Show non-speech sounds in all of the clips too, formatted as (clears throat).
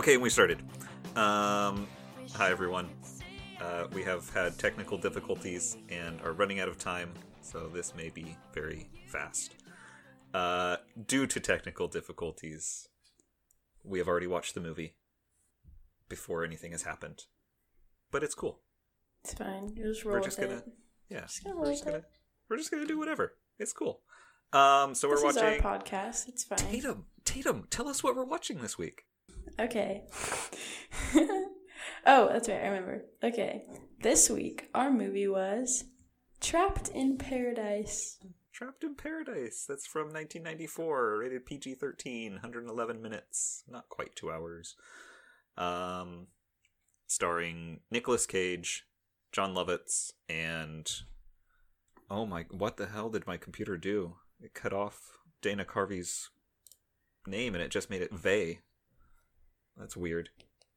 Okay, we started. Um, hi everyone. Uh, we have had technical difficulties and are running out of time, so this may be very fast. Uh, due to technical difficulties, we have already watched the movie before anything has happened, but it's cool. It's fine. You just roll We're with just gonna, it. yeah, Just gonna we're just gonna, it. we're just gonna do whatever. It's cool. Um, so This we're is our watching podcast. It's fine. Tatum. Tatum, tell us what we're watching this week. Okay. (laughs) oh, that's right. I remember. Okay. This week, our movie was Trapped in Paradise. Trapped in Paradise. That's from 1994, rated PG-13, 111 minutes, not quite two hours. Um, starring Nicolas Cage, Jon Lovitz, and oh my, what the hell did my computer do? It cut off Dana Carvey's name and it just made it Vey. That's weird.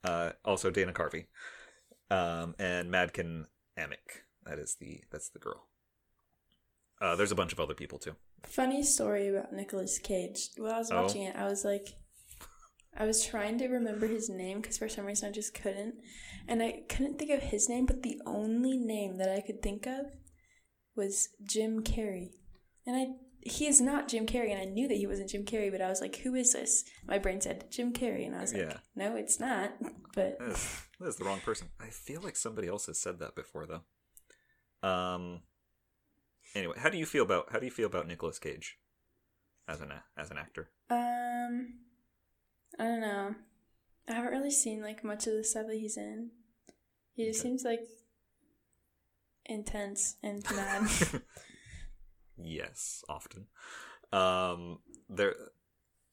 Uh, also Dana Carvey, um, and Mädchen Amick. That is the that's the girl. Uh, there's a bunch of other people too. Funny story about Nicolas Cage. While I was Oh. watching it, I was like, I was trying to remember his name because for some reason I just couldn't. And I couldn't think of his name, but the only name that I could think of was Jim Carrey. And I he is not Jim Carrey, and I knew that he wasn't Jim Carrey, but I was like, who is this? My brain said Jim Carrey, and I was like, Yeah. no, it's not. (laughs) But That is, that is the wrong person. I feel like somebody else has said that before though. Um. Anyway, how do you feel about how do you feel about Nicolas Cage as an as an actor? Um, I don't know. I haven't really seen like much of the stuff that he's in. He just Okay. seems like intense and (laughs) mad. (laughs) yes, often. Um, there,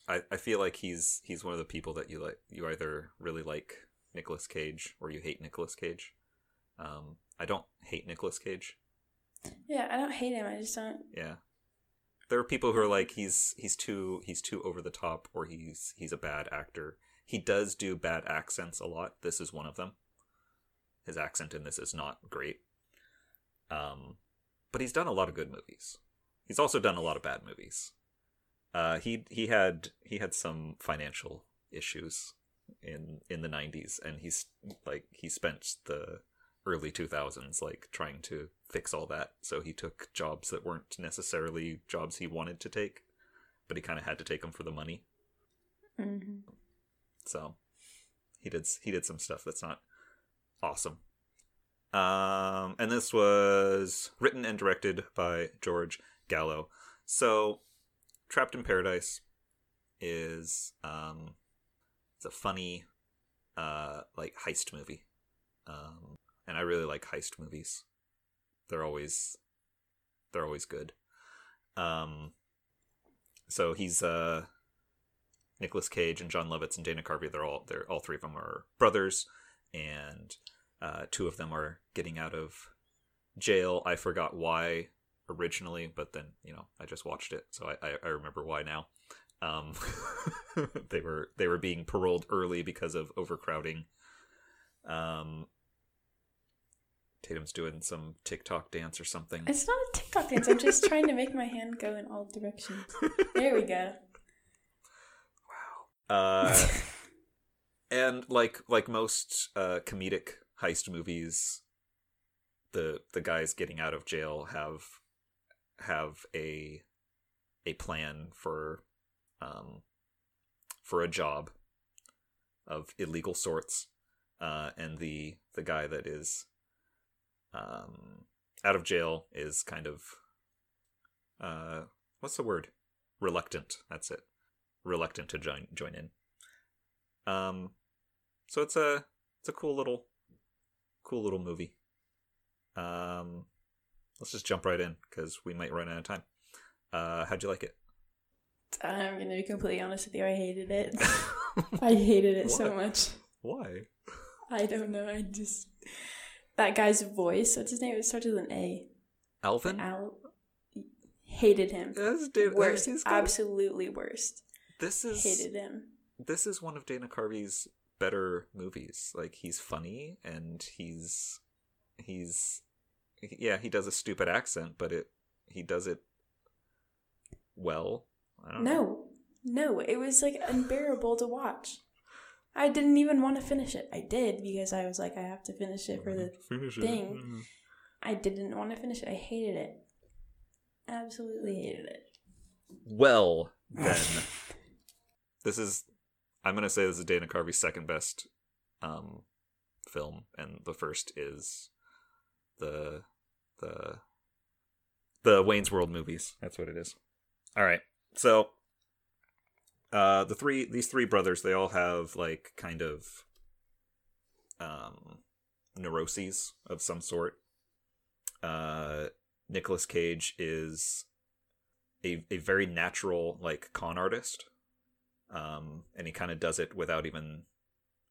I I feel like he's he's one of the people that you like. You either really like Nicolas Cage or you hate Nicolas Cage. Um, I don't hate Nicolas Cage. yeah, I don't hate him. I just don't. Yeah. There are people who are like he's he's too he's too over the top or he's he's a bad actor. He does do bad accents a lot. This is one of them. His accent in this is not great. Um but he's done a lot of good movies. He's also done a lot of bad movies. Uh he he had he had some financial issues in in the 90s and he's like he spent the early 2000s like trying to fix all that. So he took jobs that weren't necessarily jobs he wanted to take but he kind of had to take them for the money. Hmm so he did he did some stuff that's not awesome. Um and this was written and directed by george gallo. So trapped in paradise is um it's a funny uh like heist movie. Um and i really like heist movies. They're always they're always good. Um so he's uh Nicolas Cage and Jon Lovitz and Dana Carvey. They're all they're all three of them are brothers, and uh, two of them are getting out of jail. I forgot why originally, but then you know I just watched it, so I I, I remember why now. Um, (laughs) they were they were being paroled early because of overcrowding. Um, Tatum's doing some TikTok dance or something. It's not a TikTok dance. I'm just trying to make my hand go in all directions. There we go. Wow. Uh, and like like most uh, comedic heist movies, the the guys getting out of jail have have a a plan for um for a job of illegal sorts, uh, and the the guy that is um out of jail is kind of uh what's the word reluctant that's it reluctant to join join in. Um, so it's a it's a cool little cool little movie. Um, let's just jump right in because we might run out of time. Uh, how'd you like it? I'm gonna be completely honest with you. I hated it. (laughs) I hated it so much. Why? I don't know. I just that guy's voice. What's his name? It starts with an A. Alvin? Al. Hated him. That's dude, Worst. Absolutely worst. This is Hated him. this is one of Dana Carvey's better movies. Like he's funny and he's he's yeah, he does a stupid accent, but it he does it well. I don't know. No, no, it was like unbearable to watch. I didn't even want to finish it. I did because I was like, I have to finish it for the (laughs) Finish it. thing. I didn't want to finish it. I hated it. Absolutely hated it. Well, then, (laughs) this is. I'm gonna say this is Dana Carvey's second best um, film, and the first is the the the Wayne's World movies. That's what it is. All right, so uh, the three these three brothers they all have like kind of um, neuroses of some sort. Uh, Nicolas Cage is a a very natural like con artist, um, and he kind of does it without even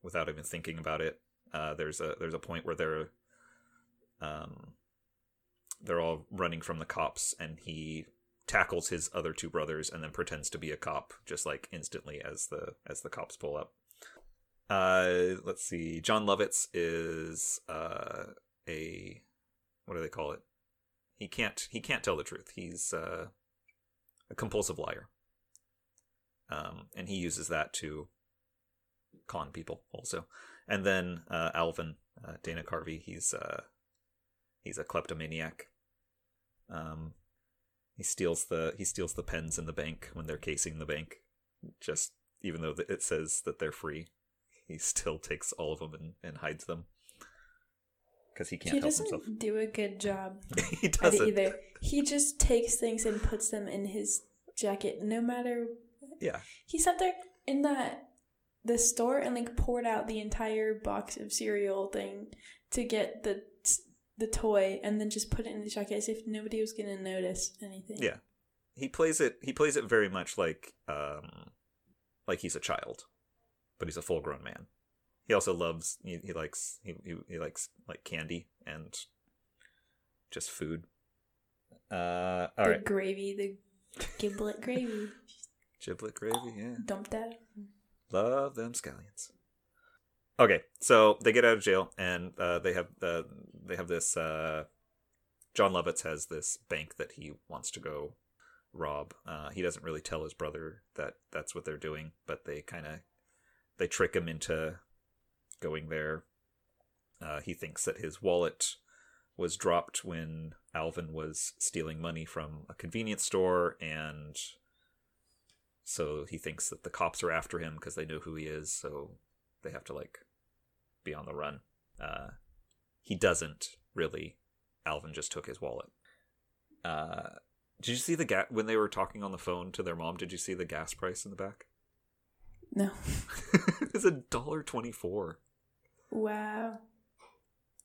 without even thinking about it. Uh, there's a there's a point where they're um, they're all running from the cops, and he tackles his other two brothers and then pretends to be a cop just like instantly as the as the cops pull up. Uh, let's see. Jon Lovitz is uh, a what do they call it? He can't he can't tell the truth. He's uh, a compulsive liar. Um, and he uses that to con people also. And then uh, Alvin, uh, Dana Carvey, he's uh, he's a kleptomaniac. Um, he steals the he steals the pens in the bank when they're casing the bank. Just even though it says that they're free, he still takes all of them and, and hides them because he can't he help doesn't himself. do a good job (laughs) he doesn't. either. He just takes things and puts them in his jacket, no matter. Yeah, He sat there in that the store and like poured out the entire box of cereal thing to get the the toy, and then just put it in the jacket as if nobody was gonna notice anything. Yeah. he plays it. He plays it very much like um, like he's a child, but he's a full grown man. He also loves. He, he likes. He, he he likes like candy and just food. Uh, all the right, gravy, the giblet gravy. (laughs) giblet gravy. Yeah, Dump that. love them scallions. Okay, so they get out of jail and uh, they have uh, they have this. Uh, Jon Lovitz has this bank that he wants to go rob. Uh, he doesn't really tell his brother that that's what they're doing, but they kind of they trick him into going there. Uh, he thinks that his wallet was dropped when Alvin was stealing money from a convenience store, and so he thinks that the cops are after him because they know who he is. So they have to like be on the run. Uh, he doesn't really. Alvin just took his wallet. Uh, did you see the gas when they were talking on the phone to their mom? Did you see the gas price in the back? No. (laughs) it's a dollar twenty four. Wow.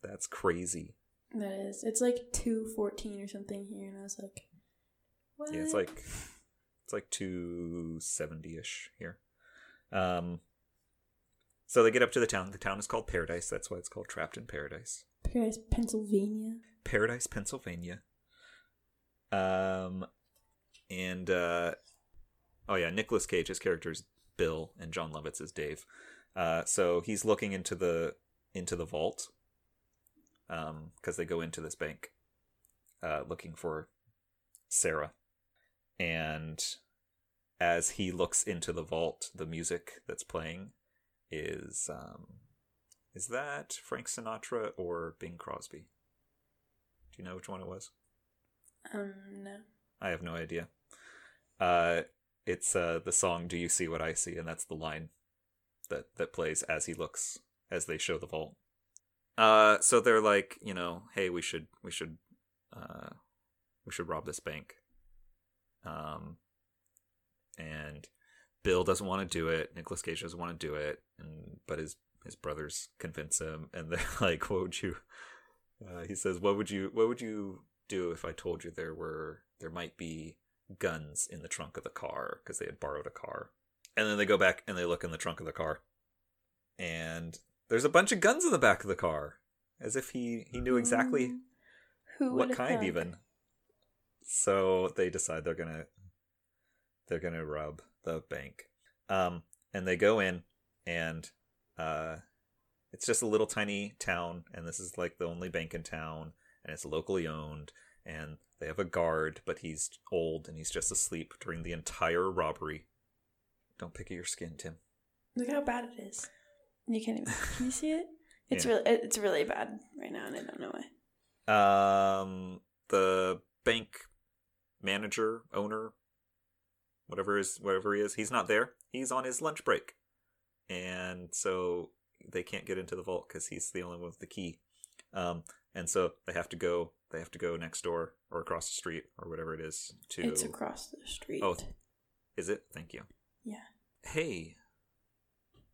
That's crazy. That is. It's like two fourteen or something here, and I was like, what? Yeah, it's like it's like two seventy ish here. Um. So they get up to the town. The town is called Paradise. That's why it's called Trapped in Paradise. Paradise, Pennsylvania. Paradise, Pennsylvania. Um, and uh, oh yeah, Nicolas Cage's character is Bill, and Jon Lovitz is Dave. Uh, so he's looking into the into the vault, um, because they go into this bank, uh, looking for Sarah, and as he looks into the vault, the music that's playing is um, is that Frank Sinatra or Bing Crosby? Do you know which one it was? Um, no. I have no idea. Uh, it's uh, the song "Do You See What I See," and that's the line that that plays as he looks as they show the vault. Uh, so they're like, you know, hey, we should we should uh, we should rob this bank. Um, and Bill doesn't want to do it. Nicolas Cage doesn't want to do it, and but his his brothers convince him, and they're (laughs) like, "What would you?" Uh, he says, "What would you? What would you do if I told you there were there might be guns in the trunk of the car because they had borrowed a car?" And then they go back and they look in the trunk of the car, and there's a bunch of guns in the back of the car, as if he he knew exactly Mm, Who what kind thunk? even. So they decide they're gonna they're gonna rob the bank. Um, and they go in, and uh, it's just a little tiny town, and this is like the only bank in town, and it's locally owned, and they have a guard, but he's old and he's just asleep during the entire robbery. Don't pick at your skin, Tim. Look how bad it is. You can't even. Can you see it? (laughs) It's Yeah. really it's really bad right now, and I don't know why. Um, the bank manager, owner, whatever is whatever he is, he's not there. He's on his lunch break, and so they can't get into the vault because he's the only one with the key. Um, and so they have to go. They have to go next door or across the street or whatever it is to. It's across the street. Oh. Is it? Thank you. Yeah. Hey,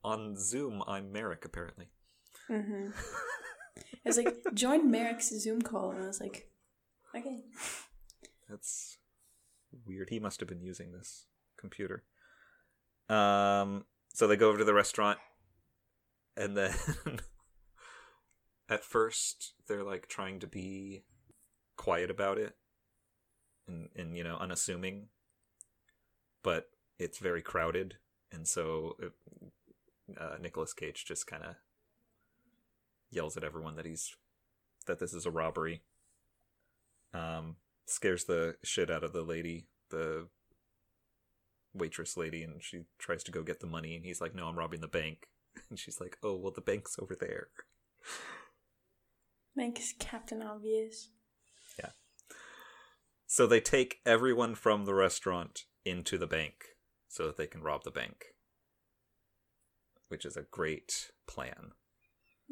on Zoom, I'm Merrick. Apparently. Mm-hmm. (laughs) I was like, join Merrick's Zoom call, and I was like, okay. That's weird. He must have been using this computer. Um, so they go over to the restaurant, and then (laughs) at first they're like trying to be quiet about it, and and you know unassuming, but it's very crowded, and so it, uh, Nicolas Cage just kind of yells at everyone that he's that this is a robbery. Um, scares the shit out of the lady, the waitress lady, and she tries to go get the money, and he's like, "No, I'm robbing the bank," (laughs) and she's like, "Oh, well, the bank's over there." (laughs) Thanks, Captain Obvious. Yeah. So they take everyone from the restaurant into the bank so that they can rob the bank, which is a great plan.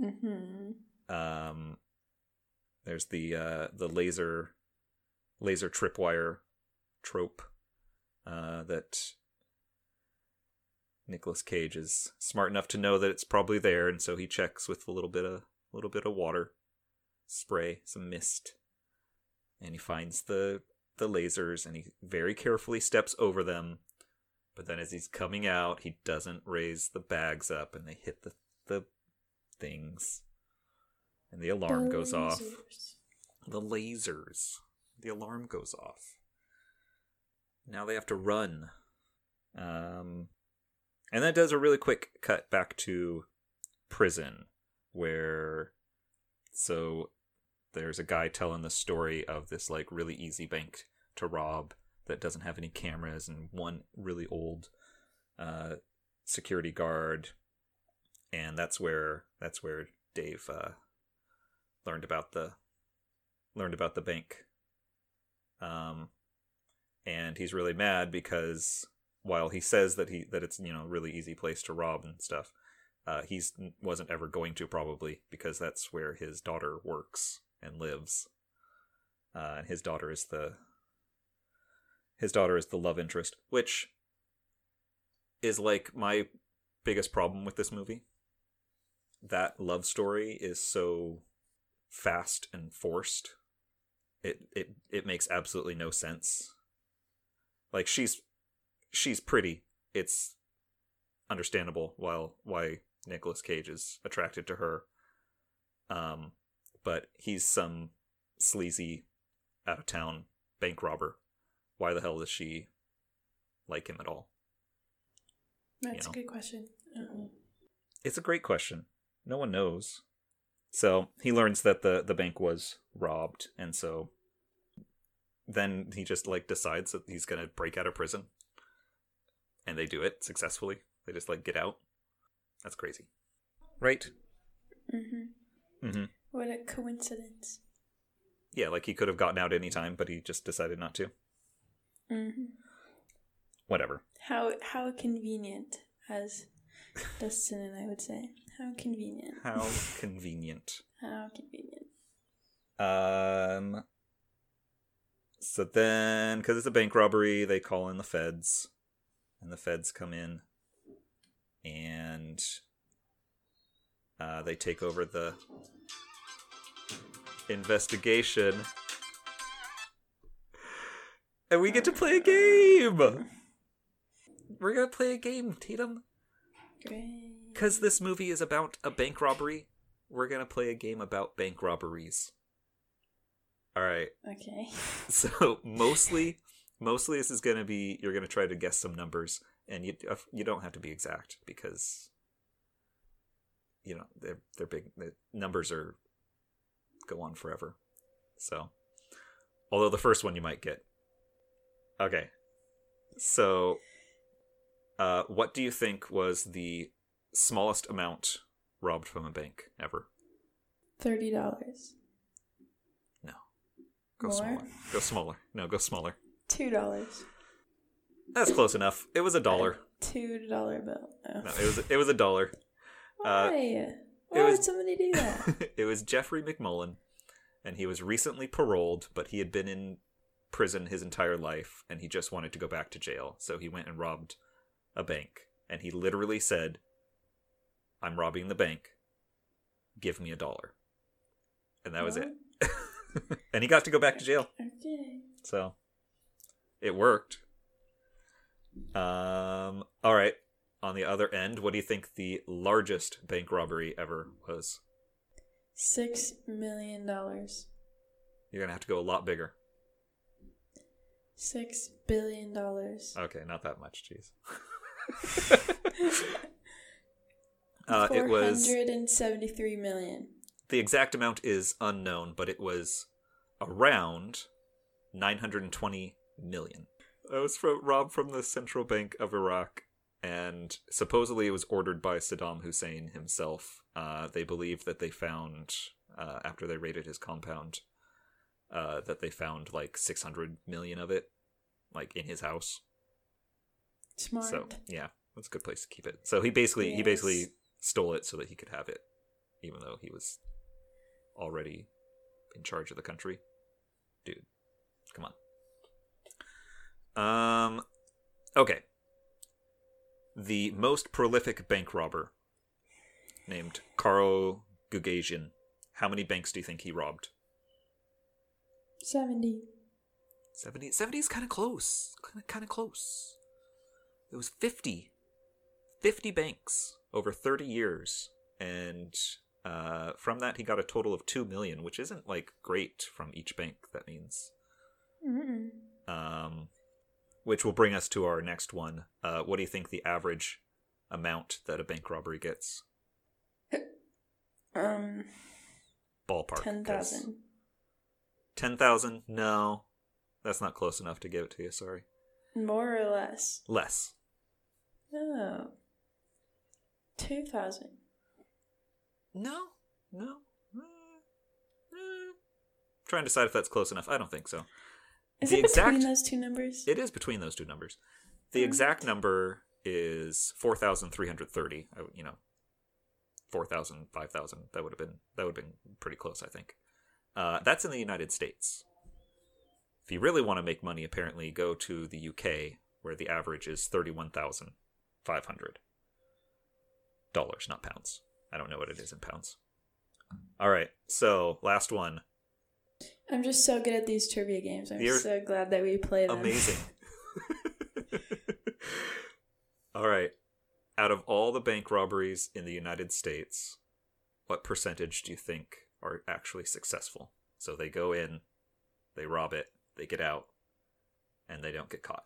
Mm-hmm. Um, there's the uh, the laser laser tripwire trope uh, that Nicolas Cage is smart enough to know that it's probably there, and so he checks with a little bit of a little bit of water spray, some mist, and he finds the the lasers, and he very carefully steps over them. But then, as he's coming out, he doesn't raise the bags up, and they hit the the things, and the alarm goes off. The lasers. The alarm goes off. Now they have to run. Um, and that does a really quick cut back to prison, where so there's a guy telling the story of this like really easy bank to rob that doesn't have any cameras and one really old uh, security guard, and that's where that's where Dave uh, learned about the learned about the bank. Um, and he's really mad because while he says that he that it's you know a really easy place to rob and stuff, uh, he's wasn't ever going to probably because that's where his daughter works and lives. Uh, and his daughter is the his daughter is the love interest, which is like my biggest problem with this movie. That love story is so fast and forced. It it it makes absolutely no sense. Like she's she's pretty. It's understandable while why Nicolas Cage is attracted to her. Um but he's some sleazy out of town bank robber. Why the hell does she like him at all? That's know. a good question. Uh-uh. It's a great question. No one knows. So he learns that the the bank was robbed, and so then he just like decides that he's gonna break out of prison, and they do it successfully. They just like get out. That's crazy, right? Mm-hmm. Mm-hmm. What a coincidence. Yeah, like he could have gotten out any time, but he just decided not to. Mm-hmm. Whatever. How how convenient, as Dustin and I would say. How convenient. How (laughs) convenient. How convenient. Um. So then, because it's a bank robbery, they call in the feds, and the feds come in, and uh, they take over the investigation, and we get to play a game. We're gonna play a game, Tatum. Great. Because this movie is about a bank robbery, we're gonna play a game about bank robberies. All right. Okay. (laughs) So mostly, mostly this is gonna be you're gonna try to guess some numbers, and you you don't have to be exact because you know they're they're big. The numbers are go on forever. So, although the first one you might get. Okay. So, uh, what do you think was the smallest amount robbed from a bank ever? Thirty dollars. No. Go More? smaller. Go smaller. No, go smaller. Two dollars. That's close enough. It was a dollar. Two dollar bill. Oh. No, it was it was a dollar. uh, Why? Why was- would somebody do that? (laughs) it was Jeffrey McMullen, and he was recently paroled, but he had been in prison his entire life, and he just wanted to go back to jail. So he went and robbed a bank, and he literally said, "I'm robbing the bank. Give me a dollar," and that was it. (laughs) and he got to go back to jail. Okay. So it worked. Um. All right. On the other end, what do you think the largest bank robbery ever was? Six million dollars. You're gonna have to go a lot bigger. Six billion dollars. Okay, not that much. Jeez. (laughs) (laughs) uh, it was hundred and seventy-three million. the exact amount is unknown, but it was around 920 million. That was from, robbed from the Central Bank of Iraq, and supposedly it was ordered by Saddam Hussein himself. Uh, they believe that they found, uh, after they raided his compound, uh, that they found like 600 million of it, like in his house. Smart. So yeah, that's a good place to keep it. So he basically he basically stole it so that he could have it, even though he was already in charge of the country. Dude, come on. Um, okay. The most prolific bank robber, named Carl Gugasian. How many banks do you think he robbed? Seventy. 70, 70 is kind of close. Kind of close. It was 50. 50 banks over 30 years. And uh, from that, he got a total of 2 million, which isn't like great from each bank, that means. Mm-mm. Um, which will bring us to our next one. Uh, what do you think the average amount that a bank robbery gets? (laughs) Um, Ballpark. ten thousand. 10,000? No. That's not close enough to give it to you, sorry. More or less. Less. Oh. Two thousand. No, no. Uh, uh. Trying to decide if that's close enough. I don't think so. Is The it between those two numbers? It is between those two numbers. The exact number is four thousand three hundred thirty. You know, 4,000, 5,000. That would have been that would have been pretty close, I think. Uh, that's in the United States. If you really want to make money, apparently go to the UK, where the average is thirty-one thousand five hundred dollars, not pounds. I don't know what it is in pounds. All right, so last one. I'm just so good at these trivia games. I'm You're so glad that we play them. Amazing. (laughs) (laughs) all right. Out of all the bank robberies in the United States, what percentage do you think are actually successful? So they go in, they rob it, they get out, and they don't get caught.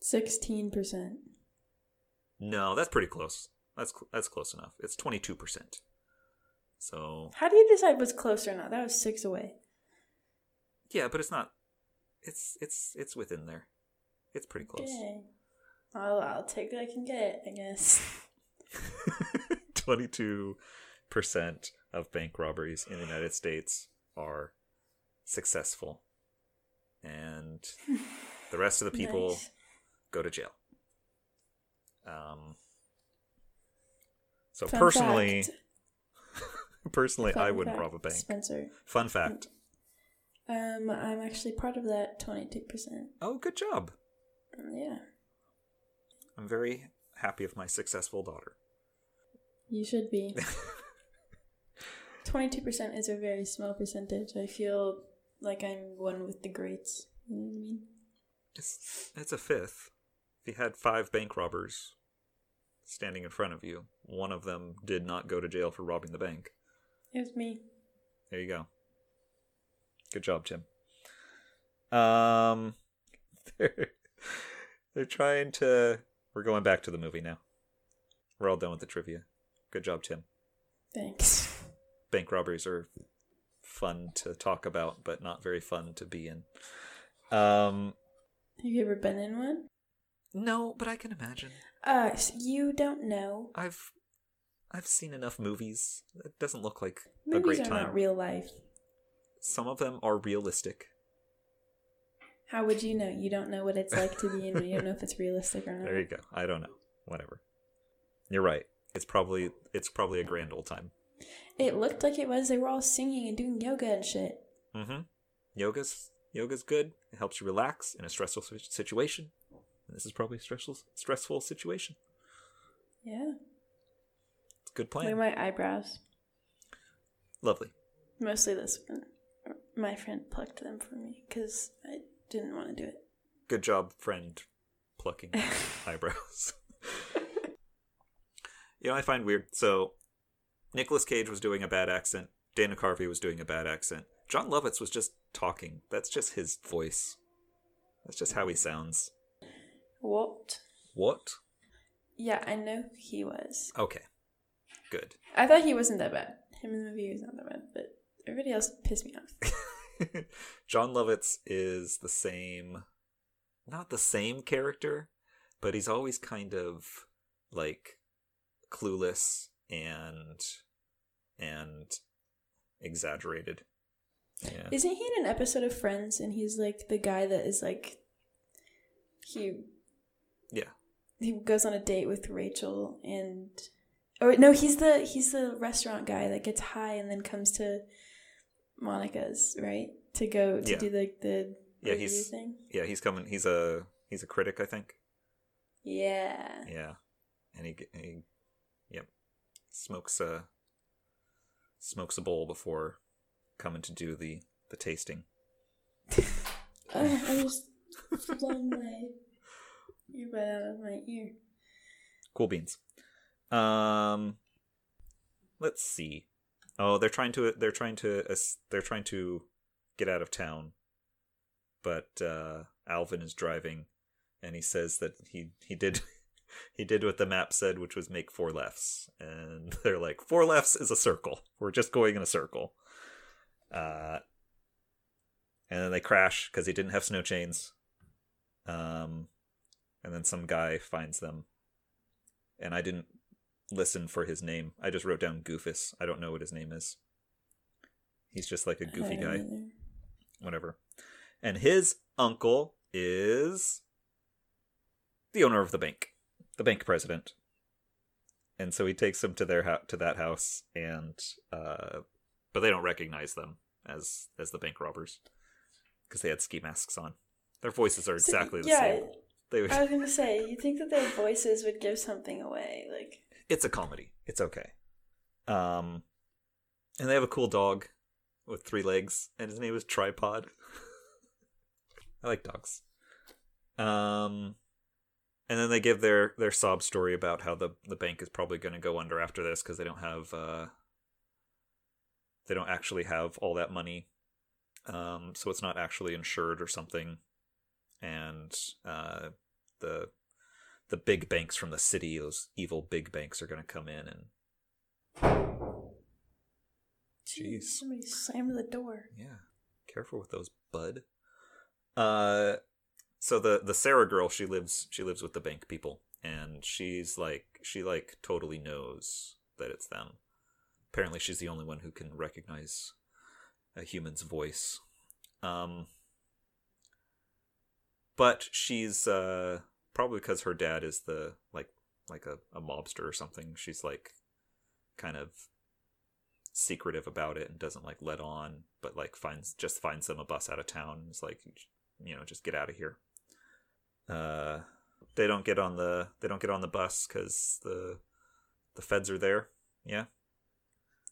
Sixteen percent. No, that's pretty close. That's cl- that's close enough. It's 22%. So, How do you decide what's close or not? That was six away. yeah, but it's not it's it's it's within there. It's pretty close. Okay. I'll I'll take what I can get. I guess. (laughs) 22% of bank robberies in the United States are successful. And (laughs) the rest of the people Nice. go to jail. Um, so Fun personally, (laughs) personally, I wouldn't fact, rob a bank. Spencer. Fun fact. Um, I'm actually part of that twenty-two percent. Oh, good job. Yeah, I'm very happy with my successful daughter. you should be. (laughs) Twenty-two percent is a very small percentage. I feel like I'm one with the greats. You know what I mean? It's it's a fifth. If you had five bank robbers standing in front of you, one of them did not go to jail for robbing the bank. It was me. There you go. Good job, Tim. Um, (laughs) they're, they're trying to. We're going back to the movie now. We're all done with the trivia. Good job, Tim. Thanks. Bank robberies are fun to talk about, but not very fun to be in. Um, Have you ever been in one? no, but I can imagine. Uh, you don't know. I've I've seen enough movies. It doesn't look like a Movies great are time. not real life. Some of them are realistic. How would you know? You don't know what it's like to be in. You don't know if it's realistic or (laughs) not. There you go. I don't know. Whatever. You're right. It's probably it's probably a grand old time. It looked like it was. They were all singing and doing yoga and shit. Mm-hmm. Yoga's yoga's good. It helps you relax in a stressful situation. And this is probably a stressful stressful situation. Yeah. It's a good Look plan. at my eyebrows. Lovely. Mostly this one. My friend plucked them for me because I didn't want to do it. Good job, friend, plucking (laughs) eyebrows. (laughs) you know, I find weird. So, Nicolas Cage was doing a bad accent. Dana Carvey was doing a bad accent. Jon Lovitz was just talking. That's just his voice. That's just how he sounds. What? What? Yeah, I know he was. Okay. Good. I thought he wasn't that bad. Him in the movie was not that bad, but everybody else pissed me off. (laughs) Jon Lovitz is the same, not the same character, but he's always kind of like clueless and and exaggerated. Yeah. Isn't he in an episode of Friends and he's like the guy that is like he Yeah. he goes on a date with Rachel and Oh no, he's the he's the restaurant guy that gets high and then comes to Monica's, right? To go to Yeah. do like the Yeah, he's- thing. Yeah, he's coming. He's a he's a critic, I think. Yeah. Yeah, and he he, yep, smokes a smokes a bowl before coming to do the the tasting. (laughs) I, I just (laughs) flung my earbud out of my ear. Cool beans. Um, let's see. Oh, they're trying to they're trying to they're trying to get out of town, but uh, Alvin is driving, and he says that he he did (laughs) he did what the map said, which was make four lefts, and (laughs) they're like four lefts is a circle. We're just going in a circle. Uh, and then they crash because he didn't have snow chains. Um, and then some guy finds them and I didn't listen for his name. I just wrote down Goofus. I don't know what his name is. He's just like a goofy guy, either. whatever. And his uncle is the owner of the bank, the bank president. And so he takes them to their ho- to that house, and uh, but they don't recognize them as as the bank robbers because they had ski masks on. Their voices are So, exactly the yeah, same. They would, I was gonna say, you think that their voices would give something away, like it's a comedy. It's okay. Um, and they have a cool dog with three legs, and his name is Tripod. (laughs) I like dogs. Um, and then they give their their sob story about how the the bank is probably going to go under after this because they don't have uh they don't actually have all that money, um, so it's not actually insured or something, and uh the the big banks from the city, those evil big banks, are going to come in and Jeez. somebody slammed the door. yeah, careful with those, bud. Uh, so the the Sarah girl, she lives she lives with the bank people, and she's like she like totally knows that it's them. Apparently, she's the only one who can recognize a human's voice. Um, but she's uh probably because her dad is the like like a, a mobster or something. She's like kind of secretive about it and doesn't like let on, but like finds just finds them a bus out of town and is like, you know, just get out of here. Uh, they don't get on the they don't get on the bus because the the feds are there. Yeah,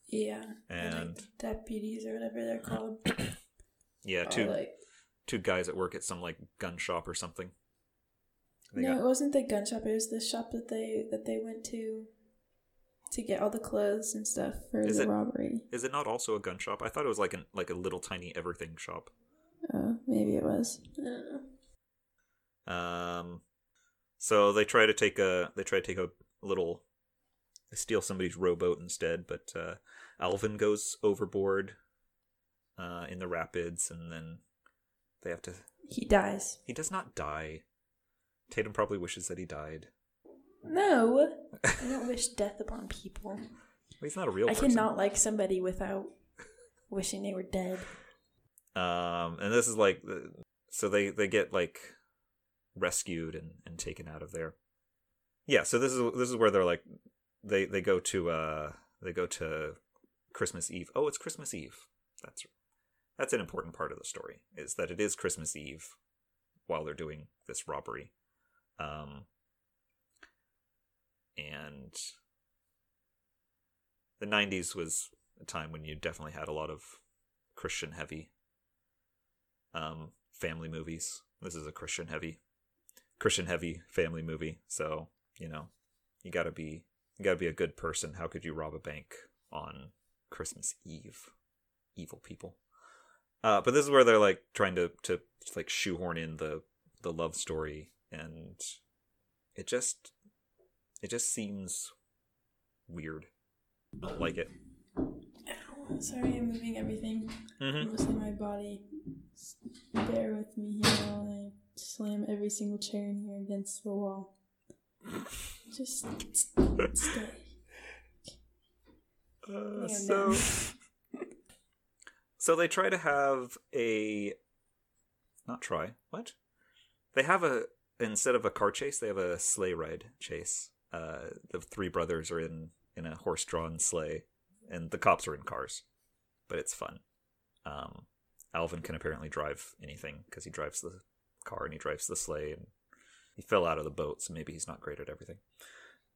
Yeah, and like deputies or whatever they're (clears throat) called. yeah, two like, two guys that work at some like gun shop or something. They no, got- it wasn't the gun shop. It was the shop that they that they went to to get all the clothes and stuff for Is the it- robbery. is it not also a gun shop? I thought it was like an like a little tiny everything shop. Oh, maybe it was. I don't know. Um, so they try to take a they try to take a little steal somebody's rowboat instead, but uh, Alvin goes overboard uh, in the rapids, and then they have to. He dies. He does not die. Tatum probably wishes that he died. No, I don't (laughs) wish death upon people. He's not a real I person. cannot like somebody without wishing they were dead. Um, and this is like, so they they get like rescued and, and taken out of there. Yeah, so this is this is where they're like, they they go to uh they go to Christmas Eve. Oh, it's Christmas Eve. That's that's an important part of the story is that it is Christmas Eve while they're doing this robbery. Um, and the 90s was a time when you definitely had a lot of Christian heavy um, family movies. This is a Christian heavy Christian heavy family movie, so you know you gotta be you gotta be a good person. How could you rob a bank on Christmas Eve? Evil people. Uh, but this is where they're like trying to to like shoehorn in the the love story, and it just it just seems weird. I don't like it. Ow, sorry, I'm moving everything. Mm-hmm. Mostly my body. Bear with me here while I slam every single chair in here against the wall. Just (laughs) stay. Uh, so. So they try to have a, not try. What? They have a instead of a car chase, they have a sleigh ride chase. Uh, the three brothers are in in a horse-drawn sleigh, and the cops are in cars, but it's fun. Um, Alvin can apparently drive anything because he drives the car and he drives the sleigh, and he fell out of the boat, so maybe he's not great at everything.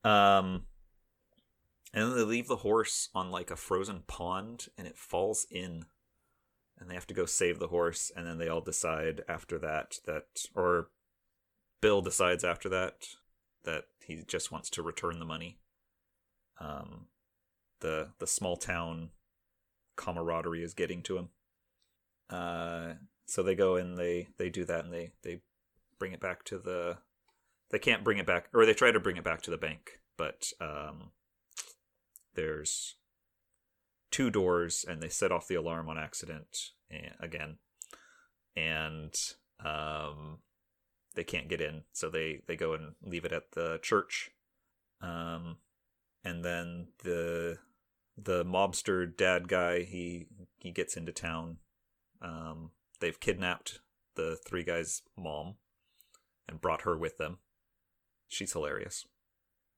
Um, and then they leave the horse on like a frozen pond and it falls in and they have to go save the horse and then they all decide after that that or bill decides after that that he just wants to return the money. Um the the small town camaraderie is getting to him. Uh so they go and they they do that and they they bring it back to the they can't bring it back or they try to bring it back to the bank but um there's two doors and they set off the alarm on accident again. And um they can't get in so they they go and leave it at the church. Um and then the the mobster dad guy he he gets into town. Um they've kidnapped the three guys mom and brought her with them. She's hilarious.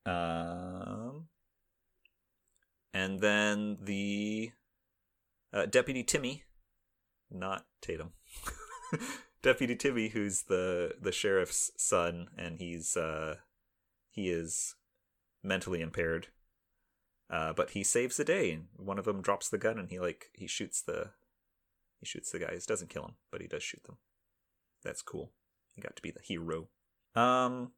Um and then the uh, deputy Timmy, not Tatum, (laughs) deputy Timmy, who's the the sheriff's son, and he's uh, he is mentally impaired, uh, but he saves the day. And one of them drops the gun, and he like he shoots the he shoots the guys. Doesn't kill him, but he does shoot them. That's cool. He got to be the hero. Um,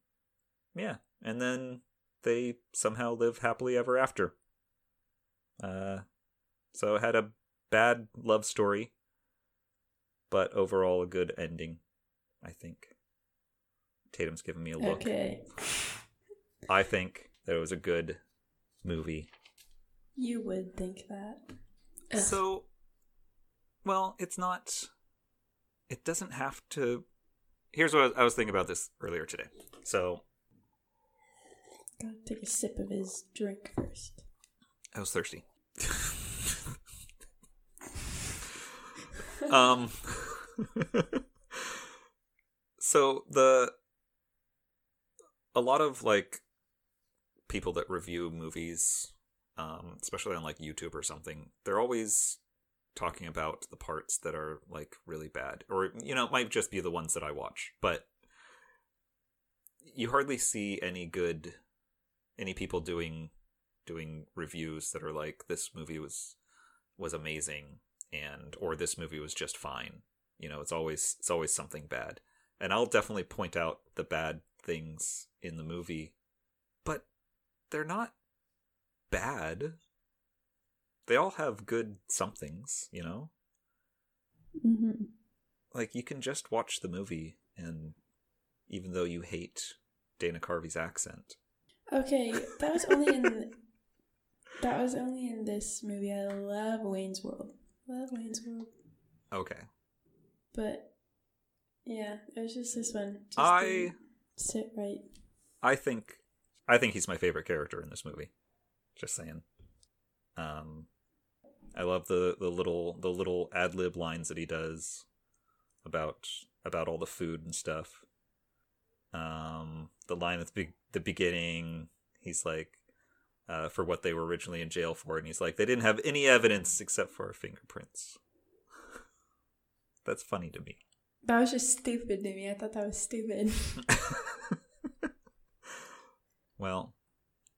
yeah, and then they somehow live happily ever after. Uh, so it had a bad love story, but overall a good ending, I think. Tatum's giving me a look. Okay. I think that it was a good movie. You would think that. Ugh. So, well, it's not. It doesn't have to. Here's what I was, I was thinking about this earlier today. So Gotta take a sip of his drink first. I was thirsty. Um so the a lot of like people that review movies um especially on like YouTube or something they're always talking about the parts that are like really bad. Or you know it might just be the ones that I watch but you hardly see any good any people doing doing reviews that are like this movie was was amazing and or this movie was just fine. You know it's always it's always something bad. And i'll definitely point out the bad things in the movie but they're not bad. They all have good somethings you know? Mm-hmm. like you can just watch the movie and even though you hate dana carvey's accent. Okay, that was only in that was only in this movie. I love Wayne's World. Love Wayne's World. okay But yeah, it was just this one. Just I- sit right. I think I think he's my favorite character in this movie. Just saying. Um, I love the the little the little ad lib lines that he does about about all the food and stuff. Um, the line at the, be- the beginning, he's like, uh, for what they were originally in jail for, and he's like, they didn't have any evidence except for fingerprints. (laughs) That's funny to me. That was just stupid to me. I thought that was stupid. (laughs) well,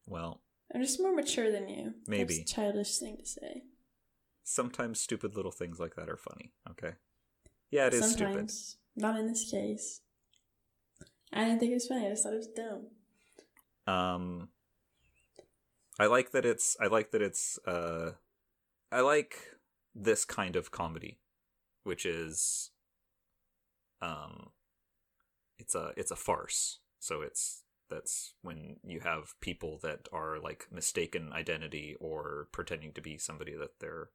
well, I'm just more mature than you. Maybe. That's a childish thing to say. sometimes stupid little things like that are funny. Okay. Yeah, it is stupid. Not in this case. I didn't think it was funny. I just thought it was dumb. Um, I like that it's. I like that it's. Uh, I like this kind of comedy, which is. Um, it's a it's a farce. So it's that's when you have people that are like mistaken identity or pretending to be somebody that they're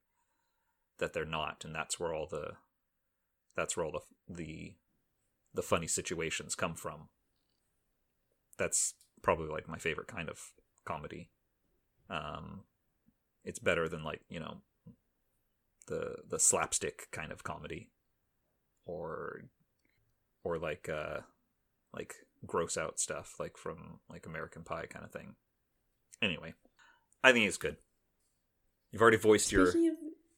that they're not, and that's where all the that's where all the the the funny situations come from. That's probably like my favorite kind of comedy. Um, it's better than like you know the the slapstick kind of comedy, or or like uh like gross out stuff like from like American Pie kind of thing. Anyway, I think it's good. You've already voiced your Speaking of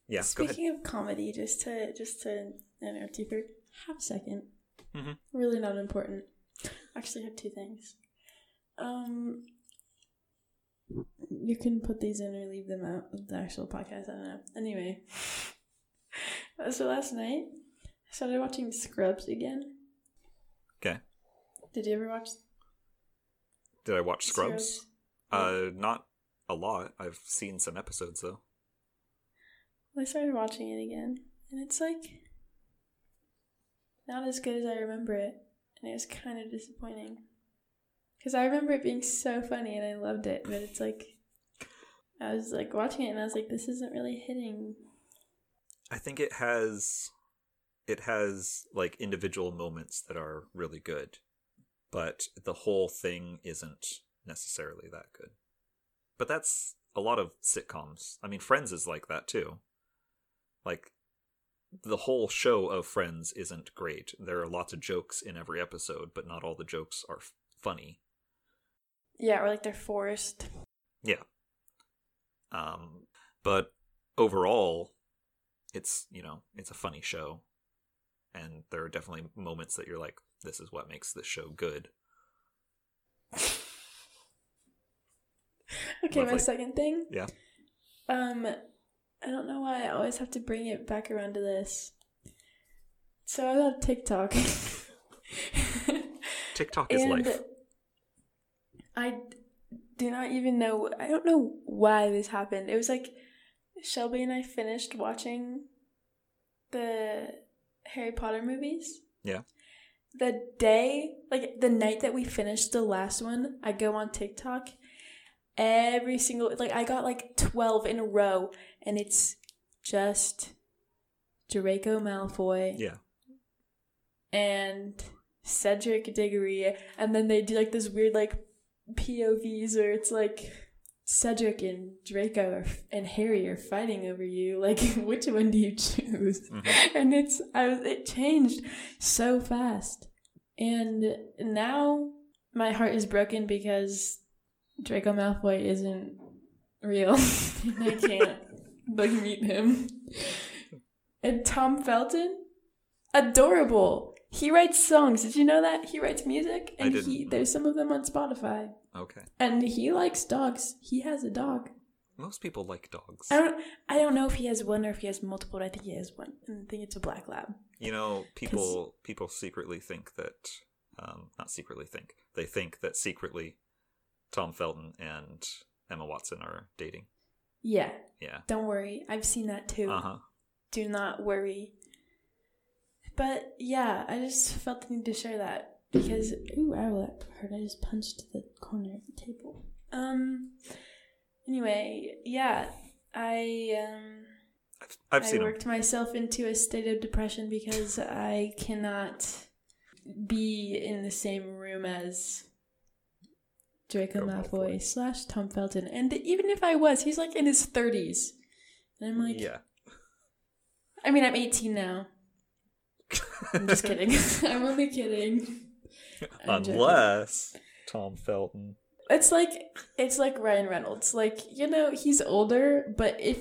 yeah. Go ahead. Speaking of comedy, just to just to interrupt you for half a 2nd Mhm. Really not important. Actually, I have two things. Um, you can put these in or leave them out of the actual podcast. I don't know. Anyway, (laughs) so last night I started watching Scrubs again. Okay. Did you ever watch Did I watch Scrubs? Uh, not a lot. I've seen some episodes though. I started watching it again, and it's like not as good as I remember it, and it was kind of disappointing. Because I remember it being so funny and I loved it, but it's like I was like watching it and I was like, this isn't really hitting. I think it has it has like individual moments that are really good, but the whole thing isn't necessarily that good. But that's a lot of sitcoms. I mean, Friends is like that too. Like the whole show of Friends isn't great. There are lots of jokes in every episode, but not all the jokes are f- funny. Yeah, or like they're forced. Yeah. Um, but overall, it's you know it's a funny show, and there are definitely moments that you're like, this is what makes this show good. (laughs) Okay, my second thing. Yeah. Um, I don't know why I always have to bring it back around to this. So I love TikTok. (laughs) TikTok is and life. I do not even know. I don't know why this happened. It was like Shelby and I finished watching the Harry Potter movies. Yeah. The day, like the night that we finished the last one, I go on TikTok. Every single, like, I got like 12 in a row, and it's just Draco Malfoy Yeah. and Cedric Diggory, and then they do like this weird like POVs where it's like Cedric and Draco are, and Harry are fighting over you. (laughs) Like, which one do you choose? Mhm. (laughs) And it's I was it changed so fast, and now my heart is broken because Draco Malfoy isn't real, (laughs) I can't like meet him. And Tom Felton, adorable. He writes songs. Did you know that he writes music? And he there's some of them on Spotify. Okay. And he likes dogs. He has a dog. Most people like dogs. I don't. I don't know if he has one or if he has multiple. But I think he has one. And I think it's a black lab. You know, people people secretly think that um, not secretly think they think that secretly Tom Felton and Emma Watson are dating. Yeah. Yeah. Don't worry. I've seen that too. Uh huh. Do not worry. But yeah, I just felt the need to share that because ooh, ow, that hurt. I just punched the corner of the table. Um. Anyway, yeah, I um. I've, I've I seen him. worked myself into a state of depression because I cannot be in the same room as Draco Draco Malfoy, Malfoy. slash Tom Felton. And even if I was, he's like in his 30s. And I'm like, yeah. I mean, I'm 18 now. I'm just kidding. (laughs) I'm only kidding. (laughs) Unless Tom Felton. It's like it's like Ryan Reynolds. Like, you know, he's older, but if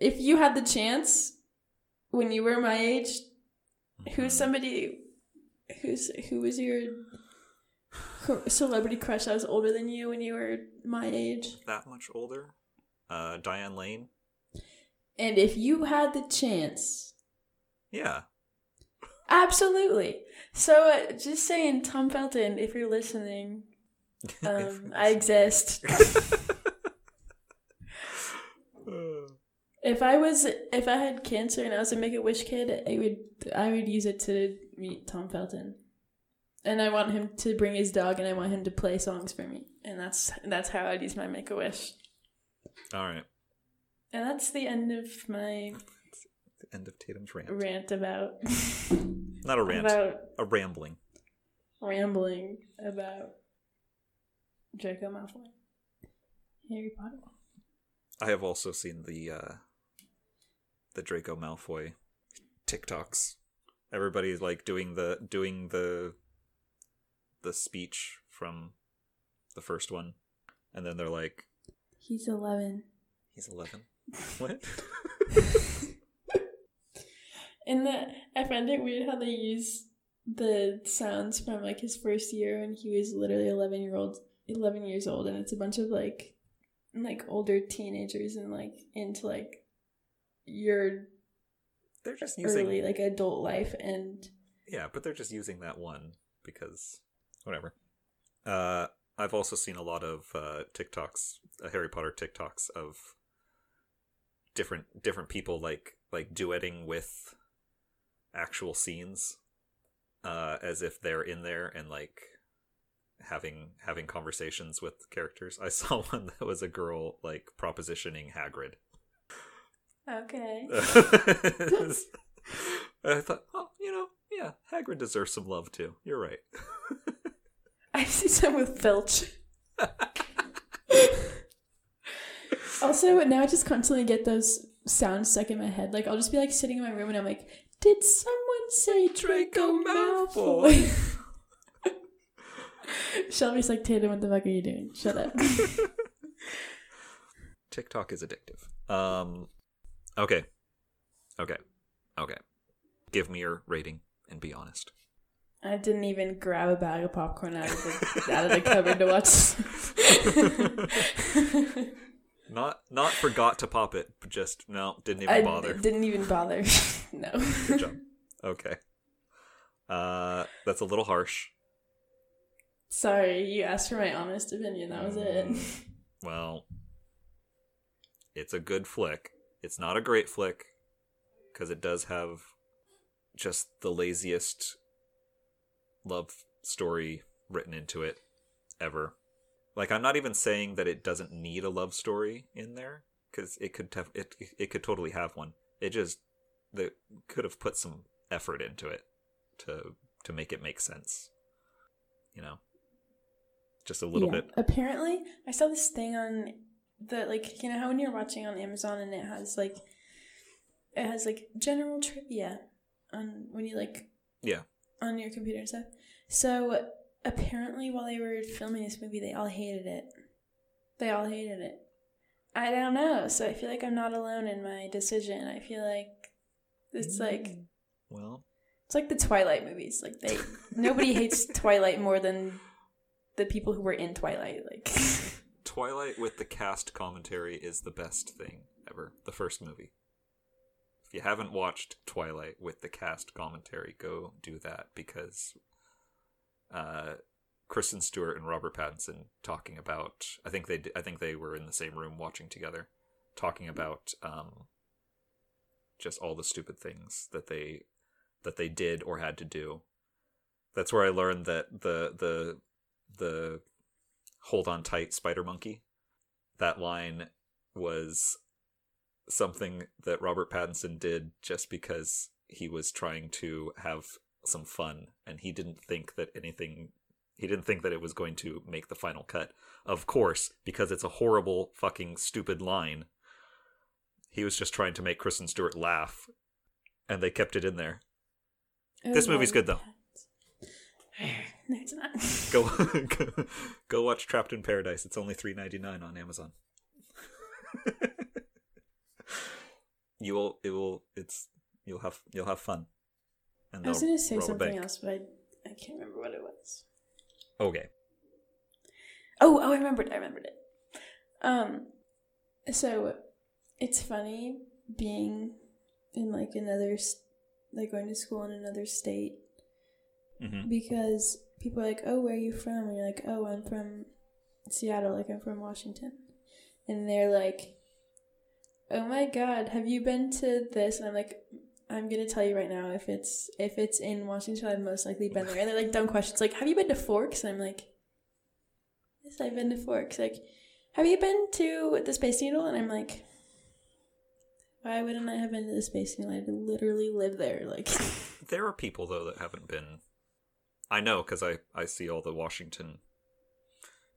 if you had the chance when you were my age, who's somebody who's who was your celebrity crush that was older than you when you were my age? that much older? Uh, Diane Lane. And if you had the chance, Yeah. Absolutely. So uh, just saying, Tom Felton, if you're listening, (laughs) um, I exist. (laughs) If I was, if I had cancer and I was a Make a Wish kid, I would, I would use it to meet Tom Felton, and I want him to bring his dog, and I want him to play songs for me, and that's that's how I'd use my Make a Wish, All right. and that's the end of my end of Tatum's rant. rant about (laughs) Not a rant. about A rambling. rambling about Draco Malfoy, Harry Potter. I have also seen the uh the Draco Malfoy TikToks. Everybody's like doing the doing the the speech from the first one, and then they're like, He's eleven. "He's 11. (laughs) What? (laughs) And the, I find it weird how they use the sounds from like his first year when he was literally eleven year old, eleven years old, and it's a bunch of like, like older teenagers and like into like your They're just using early like adult life, and yeah, but they're just using that one because whatever. Uh, I've also seen a lot of uh, TikToks, uh, Harry Potter TikToks of different different people like like duetting with actual scenes, uh, as if they're in there and like having having conversations with characters. I (laughs) saw one that was a girl like propositioning Hagrid. okay, (laughs) (laughs) I thought, oh, you know, yeah, Hagrid deserves some love too. You're right. I see some with Filch. also, now I just constantly get those sounds stuck in my head. Like I'll just be like sitting in my room and I'm like, did someone say Draco Malfoy? (laughs) Shelby's like, Tatum, what the fuck are you doing? Shut up. (laughs) TikTok is addictive. Um, okay, okay, okay. Give me your rating and be honest. I didn't even grab a bag of popcorn out of the out of the cupboard to watch. (laughs) Not not forgot to pop it, but just no, didn't even I bother. didn't even bother. (laughs) no. Good job. (laughs) Okay. Uh, that's a little harsh. Sorry, you asked for my honest opinion. That was it. Well, it's a good flick. It's not a great flick because it does have just the laziest love story written into it ever. Like I'm not even saying that it doesn't need a love story in there because it could have it it could totally have one. It just they could have put some effort into it to to make it make sense. You know, just a little Yeah. bit. Apparently, I saw this thing on the like you know how when you're watching on Amazon and it has like it has like general trivia on when you like Yeah. on your computer and stuff. So apparently, while they were filming this movie, they all hated it. They all hated it. I don't know. So I feel like I'm not alone in my decision. I feel like it's like mm, Well, it's like the Twilight movies. Like they (laughs) nobody hates (laughs) Twilight more than the people who were in Twilight. Like (laughs) Twilight with the cast commentary is the best thing ever. The first movie. If you haven't watched Twilight with the cast commentary, go do that because uh, Kristen Stewart and Robert Pattinson talking about. I think they. I think they were in the same room watching together, talking about um, just all the stupid things that they that they did or had to do. That's where I learned that the the the hold on tight spider monkey that line was something that robert pattinson did just because he was trying to have some fun and he didn't think that anything He didn't think that it was going to make the final cut. Of course, because it's a horrible, fucking, stupid line. He was just trying to make Kristen Stewart laugh, and they kept it in there. Oh, this movie's good, though. No, it's (sighs) not. Go, go, (laughs) go watch Trapped in Paradise. It's only three ninety nine on Amazon. (laughs) you will. It will. It's. You'll have. You'll have fun. I was gonna say something else, but I, I can't remember what it was. Okay. Oh, oh, I remembered. I remembered it. Um, so it's funny being in like another, like going to school in another state hmm because people are like, "Oh, where are you from?" And you're like, "Oh, I'm from Seattle. Like I'm from Washington," and they're like, "Oh my God, have you been to this?" And I'm like. I'm gonna tell you right now if it's if it's in Washington, I've most likely been there. And they're like dumb questions, like, "Have you been to Forks?" And I'm like, "Yes, I've been to Forks." Like, "Have you been to the Space Needle?" And I'm like, "Why wouldn't I have been to the Space Needle? I literally live there." Like, (laughs) There are people though that haven't been. I know because I I see all the Washington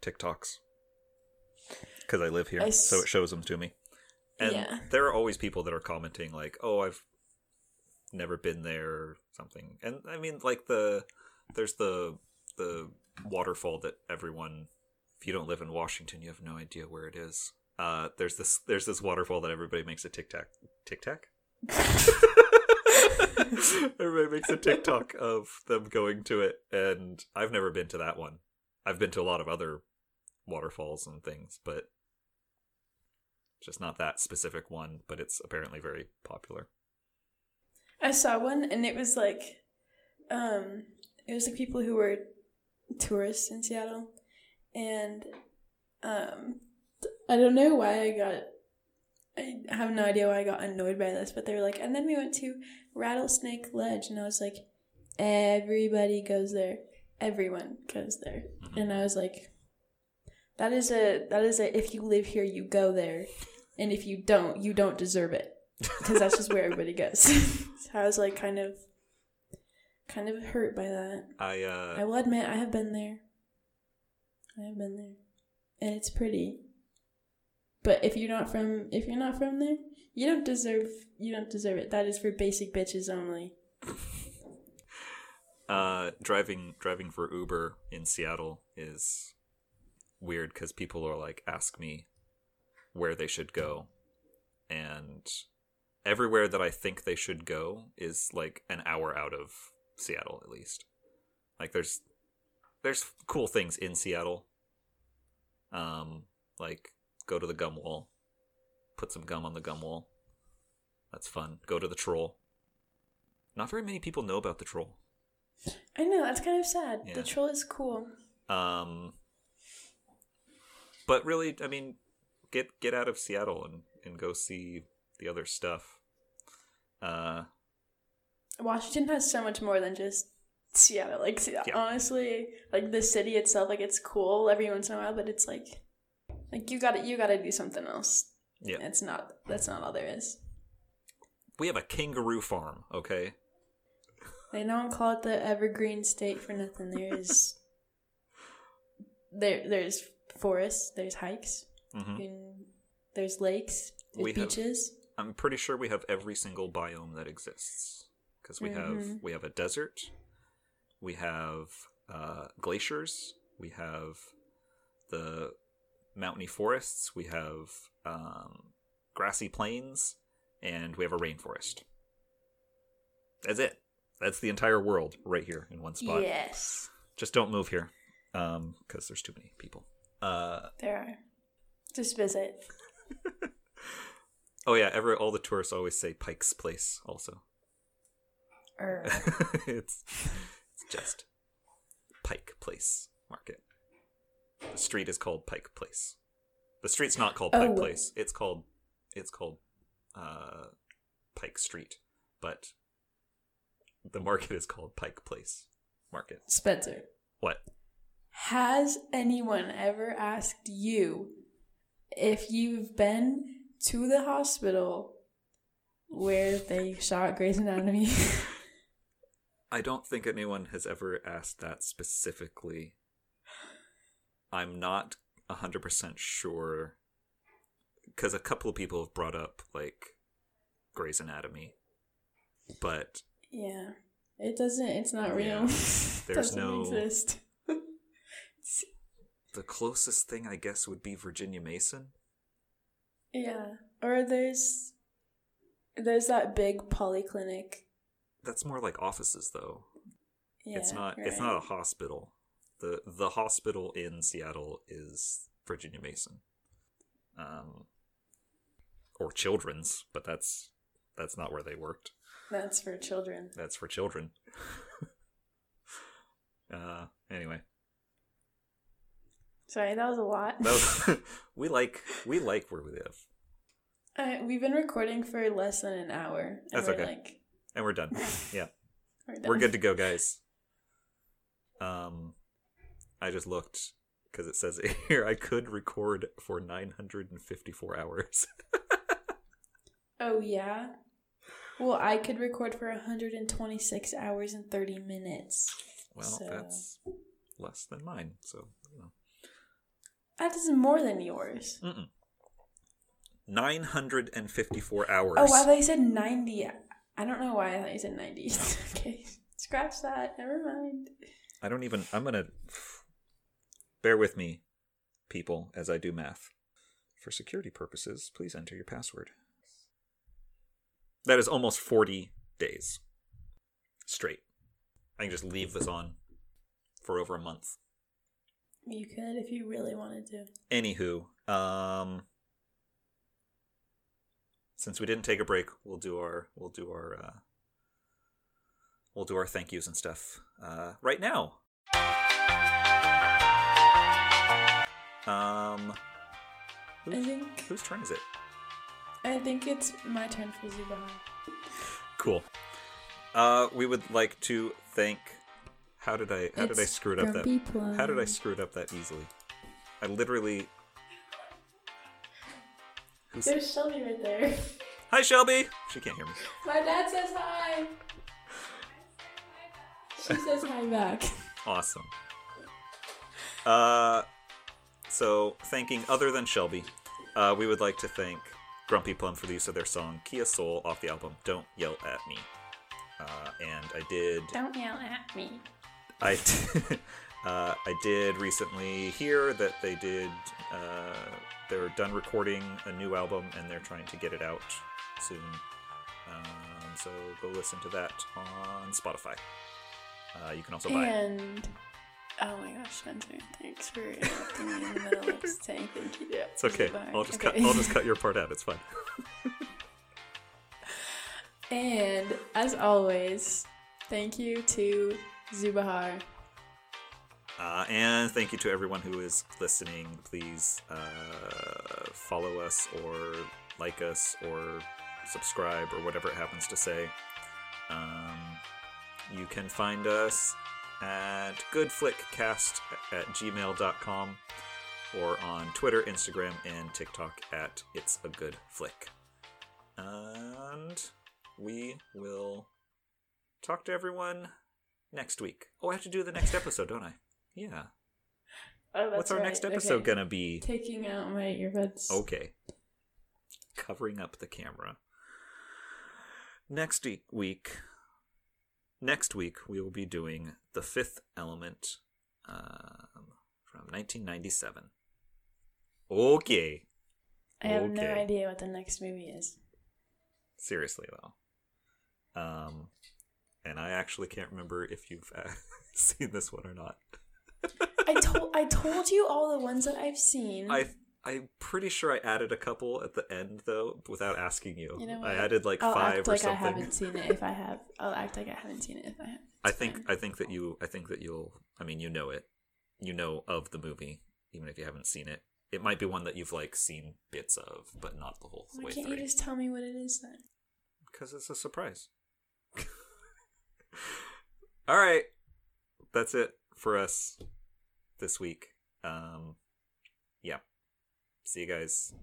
TikToks because I live here, so it shows them to me. And Yeah. there are always people that are commenting like, "Oh, I've never been there," or something. And I mean, like the there's the the waterfall that everyone. If you don't live in Washington, you have no idea where it is. Uh, there's this there's this waterfall that everybody makes a tic tac tic tac. (laughs) Everybody makes a TikTok of them going to it, and I've never been to that one. I've been to a lot of other waterfalls and things, but just not that specific one. But it's apparently very popular. I saw one and it was like um it was like people who were tourists in Seattle and um I don't know why I got I have no idea why I got annoyed by this, but they were like, and then we went to Rattlesnake Ledge, and I was like, everybody goes there, everyone goes there, Mhm. and I was like, that is a that is a if you live here, you go there, and if you don't, you don't deserve it because that's just where everybody goes. so (laughs) I was like, kind of, kind of hurt by that. I I uh, will admit, I have been there. I have been there, and it's pretty. But if you're not from, if you're not from there, you don't deserve, you don't deserve it. That is for basic bitches only. (laughs) uh, driving driving for Uber in Seattle is weird because people are like ask me where they should go, and everywhere that I think they should go is like an hour out of Seattle at least. Like there's there's cool things in Seattle. Um, like go to the gum wall, put some gum on the gum wall. That's fun. Go to the troll. Not very many people know about the troll. I know that's kind of sad. Yeah. The troll is cool. Um, but really, I mean, get get out of Seattle and and go see the other stuff. Uh, Washington has so much more than just Seattle. Like honestly, like the city itself, like it's cool every once in a while, but it's like, like you got to you got to do something else. yeah, It's not. That's not all there is. we have a kangaroo farm. Okay, They don't call it the Evergreen State for nothing. There's (laughs) there there's forests, there's hikes, hmm there's lakes, there's We beaches. I'm pretty sure we have every single biome that exists because we have Mhm. we have a desert, we have uh, glaciers, we have the mountainy forests, we have um, grassy plains, and we have a rainforest. That's it. That's the entire world right here in one spot. Yes, Just don't move here, um, because there's too many people. Uh, there are. Just visit. (laughs) oh yeah, every all the tourists always say Pike's Place. Also, Or (laughs) it's it's just Pike Place Market. The street is called Pike Place. The street's not called Pike Oh. Place. It's called it's called uh, Pike Street, but the market is called Pike Place Market. Spencer. What? Has anyone ever asked you if you've been to the hospital where they shot Grey's Anatomy? (laughs) I don't think anyone has ever asked that specifically. I'm not hundred percent sure because a couple of people have brought up like Grey's Anatomy, but Yeah. It doesn't. It's not real. Yeah. (laughs) There's no- exist. (laughs) the closest thing I guess would be Virginia Mason. Yeah. Or there's there's that big polyclinic. That's more like offices though. Yeah, it's not it's not a hospital. The the hospital in Seattle is Virginia Mason. Um or children's, but that's that's not where they worked. That's for children. That's for children. (laughs) uh anyway. Sorry, that was a lot. Was, (laughs) (laughs) we like we like where we live. Uh, we've been recording for less than an hour. And That's we're okay. Like, And we're done. (laughs) Yeah. we're, We're good to go, guys. Um, I just looked because it says here I could record for 954 hours. Oh yeah. Well, I could record for 126 hours and 30 minutes. well, So- that's less than mine. So, you know. That is more than yours. Mm-mm. 954 hours. Oh, I thought you said 90. I don't know why I thought you said 90. (laughs) okay, scratch that. Never mind. I don't even. I'm gonna. Bear with me, people, as I do math. For security purposes, please enter your password. That is almost 40 days straight. I can just leave this on for over a month. You could if you really wanted to. Anywho, um, since we didn't take a break, we'll do our we'll do our uh, we'll do our thank yous and stuff uh, right now. Um, I whose, think whose turn is it? I think it's my turn for Zubaha. Cool. Uh, we would like to thank. How did I? How did I screw it up that? Plum. How did I screw it up that easily? I literally. Who's... There's Shelby right there. (laughs) Hi, Shelby. She can't hear me. My dad says hi. She says hi back. (laughs) Awesome. Uh, so thanking other than Shelby, uh, we would like to thank Grumpy Plum for the use of their song Kia Soul off the album Don't Yell at Me. Uh, and I did Don't yell at me. I d- (laughs) uh, I did recently hear that they did uh, they're done recording a new album and they're trying to get it out soon. Um, so go listen to that on Spotify. Uh, you can also buy it. And oh my gosh, Spencer, thanks for interrupting me in the middle of (laughs) saying thank you. It's okay. I'll just Okay. cut. I'll just cut your part out. It's fine. (laughs) And as always, thank you to Zubahar. Uh, and thank you to everyone who is listening. Please uh, follow us or like us or subscribe or whatever it happens to say. Um, you can find us at goodflickcast at gmail.com or on Twitter, Instagram, and TikTok at It's a Good Flick. And we will talk to everyone next week. Oh, I have to do the next episode, don't I? Yeah. Oh, that's What's our right. next episode Okay. gonna be? Taking out my earbuds. Okay. Covering up the camera. Next week, next week we will be doing The Fifth Element um, from 1997. Okay. I have no idea what the next movie is. Seriously though. Um, and I actually can't remember if you've uh, (laughs) seen this one or not. I (laughs) told I told you all the ones that I've seen. I I'm pretty sure I added a couple at the end though, without asking you. You know I added like I'll five act or like something. I haven't seen it if I have. I'll act like I haven't seen it if I have. I think fine. I think that you I think that you'll I mean you know it. You know of the movie, even if you haven't seen it. It might be one that you've like seen bits of, but not the whole Why way can't through. you just tell me what it is then? Because it's a surprise. All right, that's it for us this week. Um, yeah. See you guys.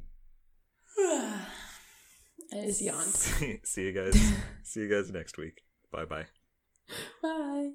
I just yawned. See, see you guys. (laughs) see you guys next week. Bye bye. Bye.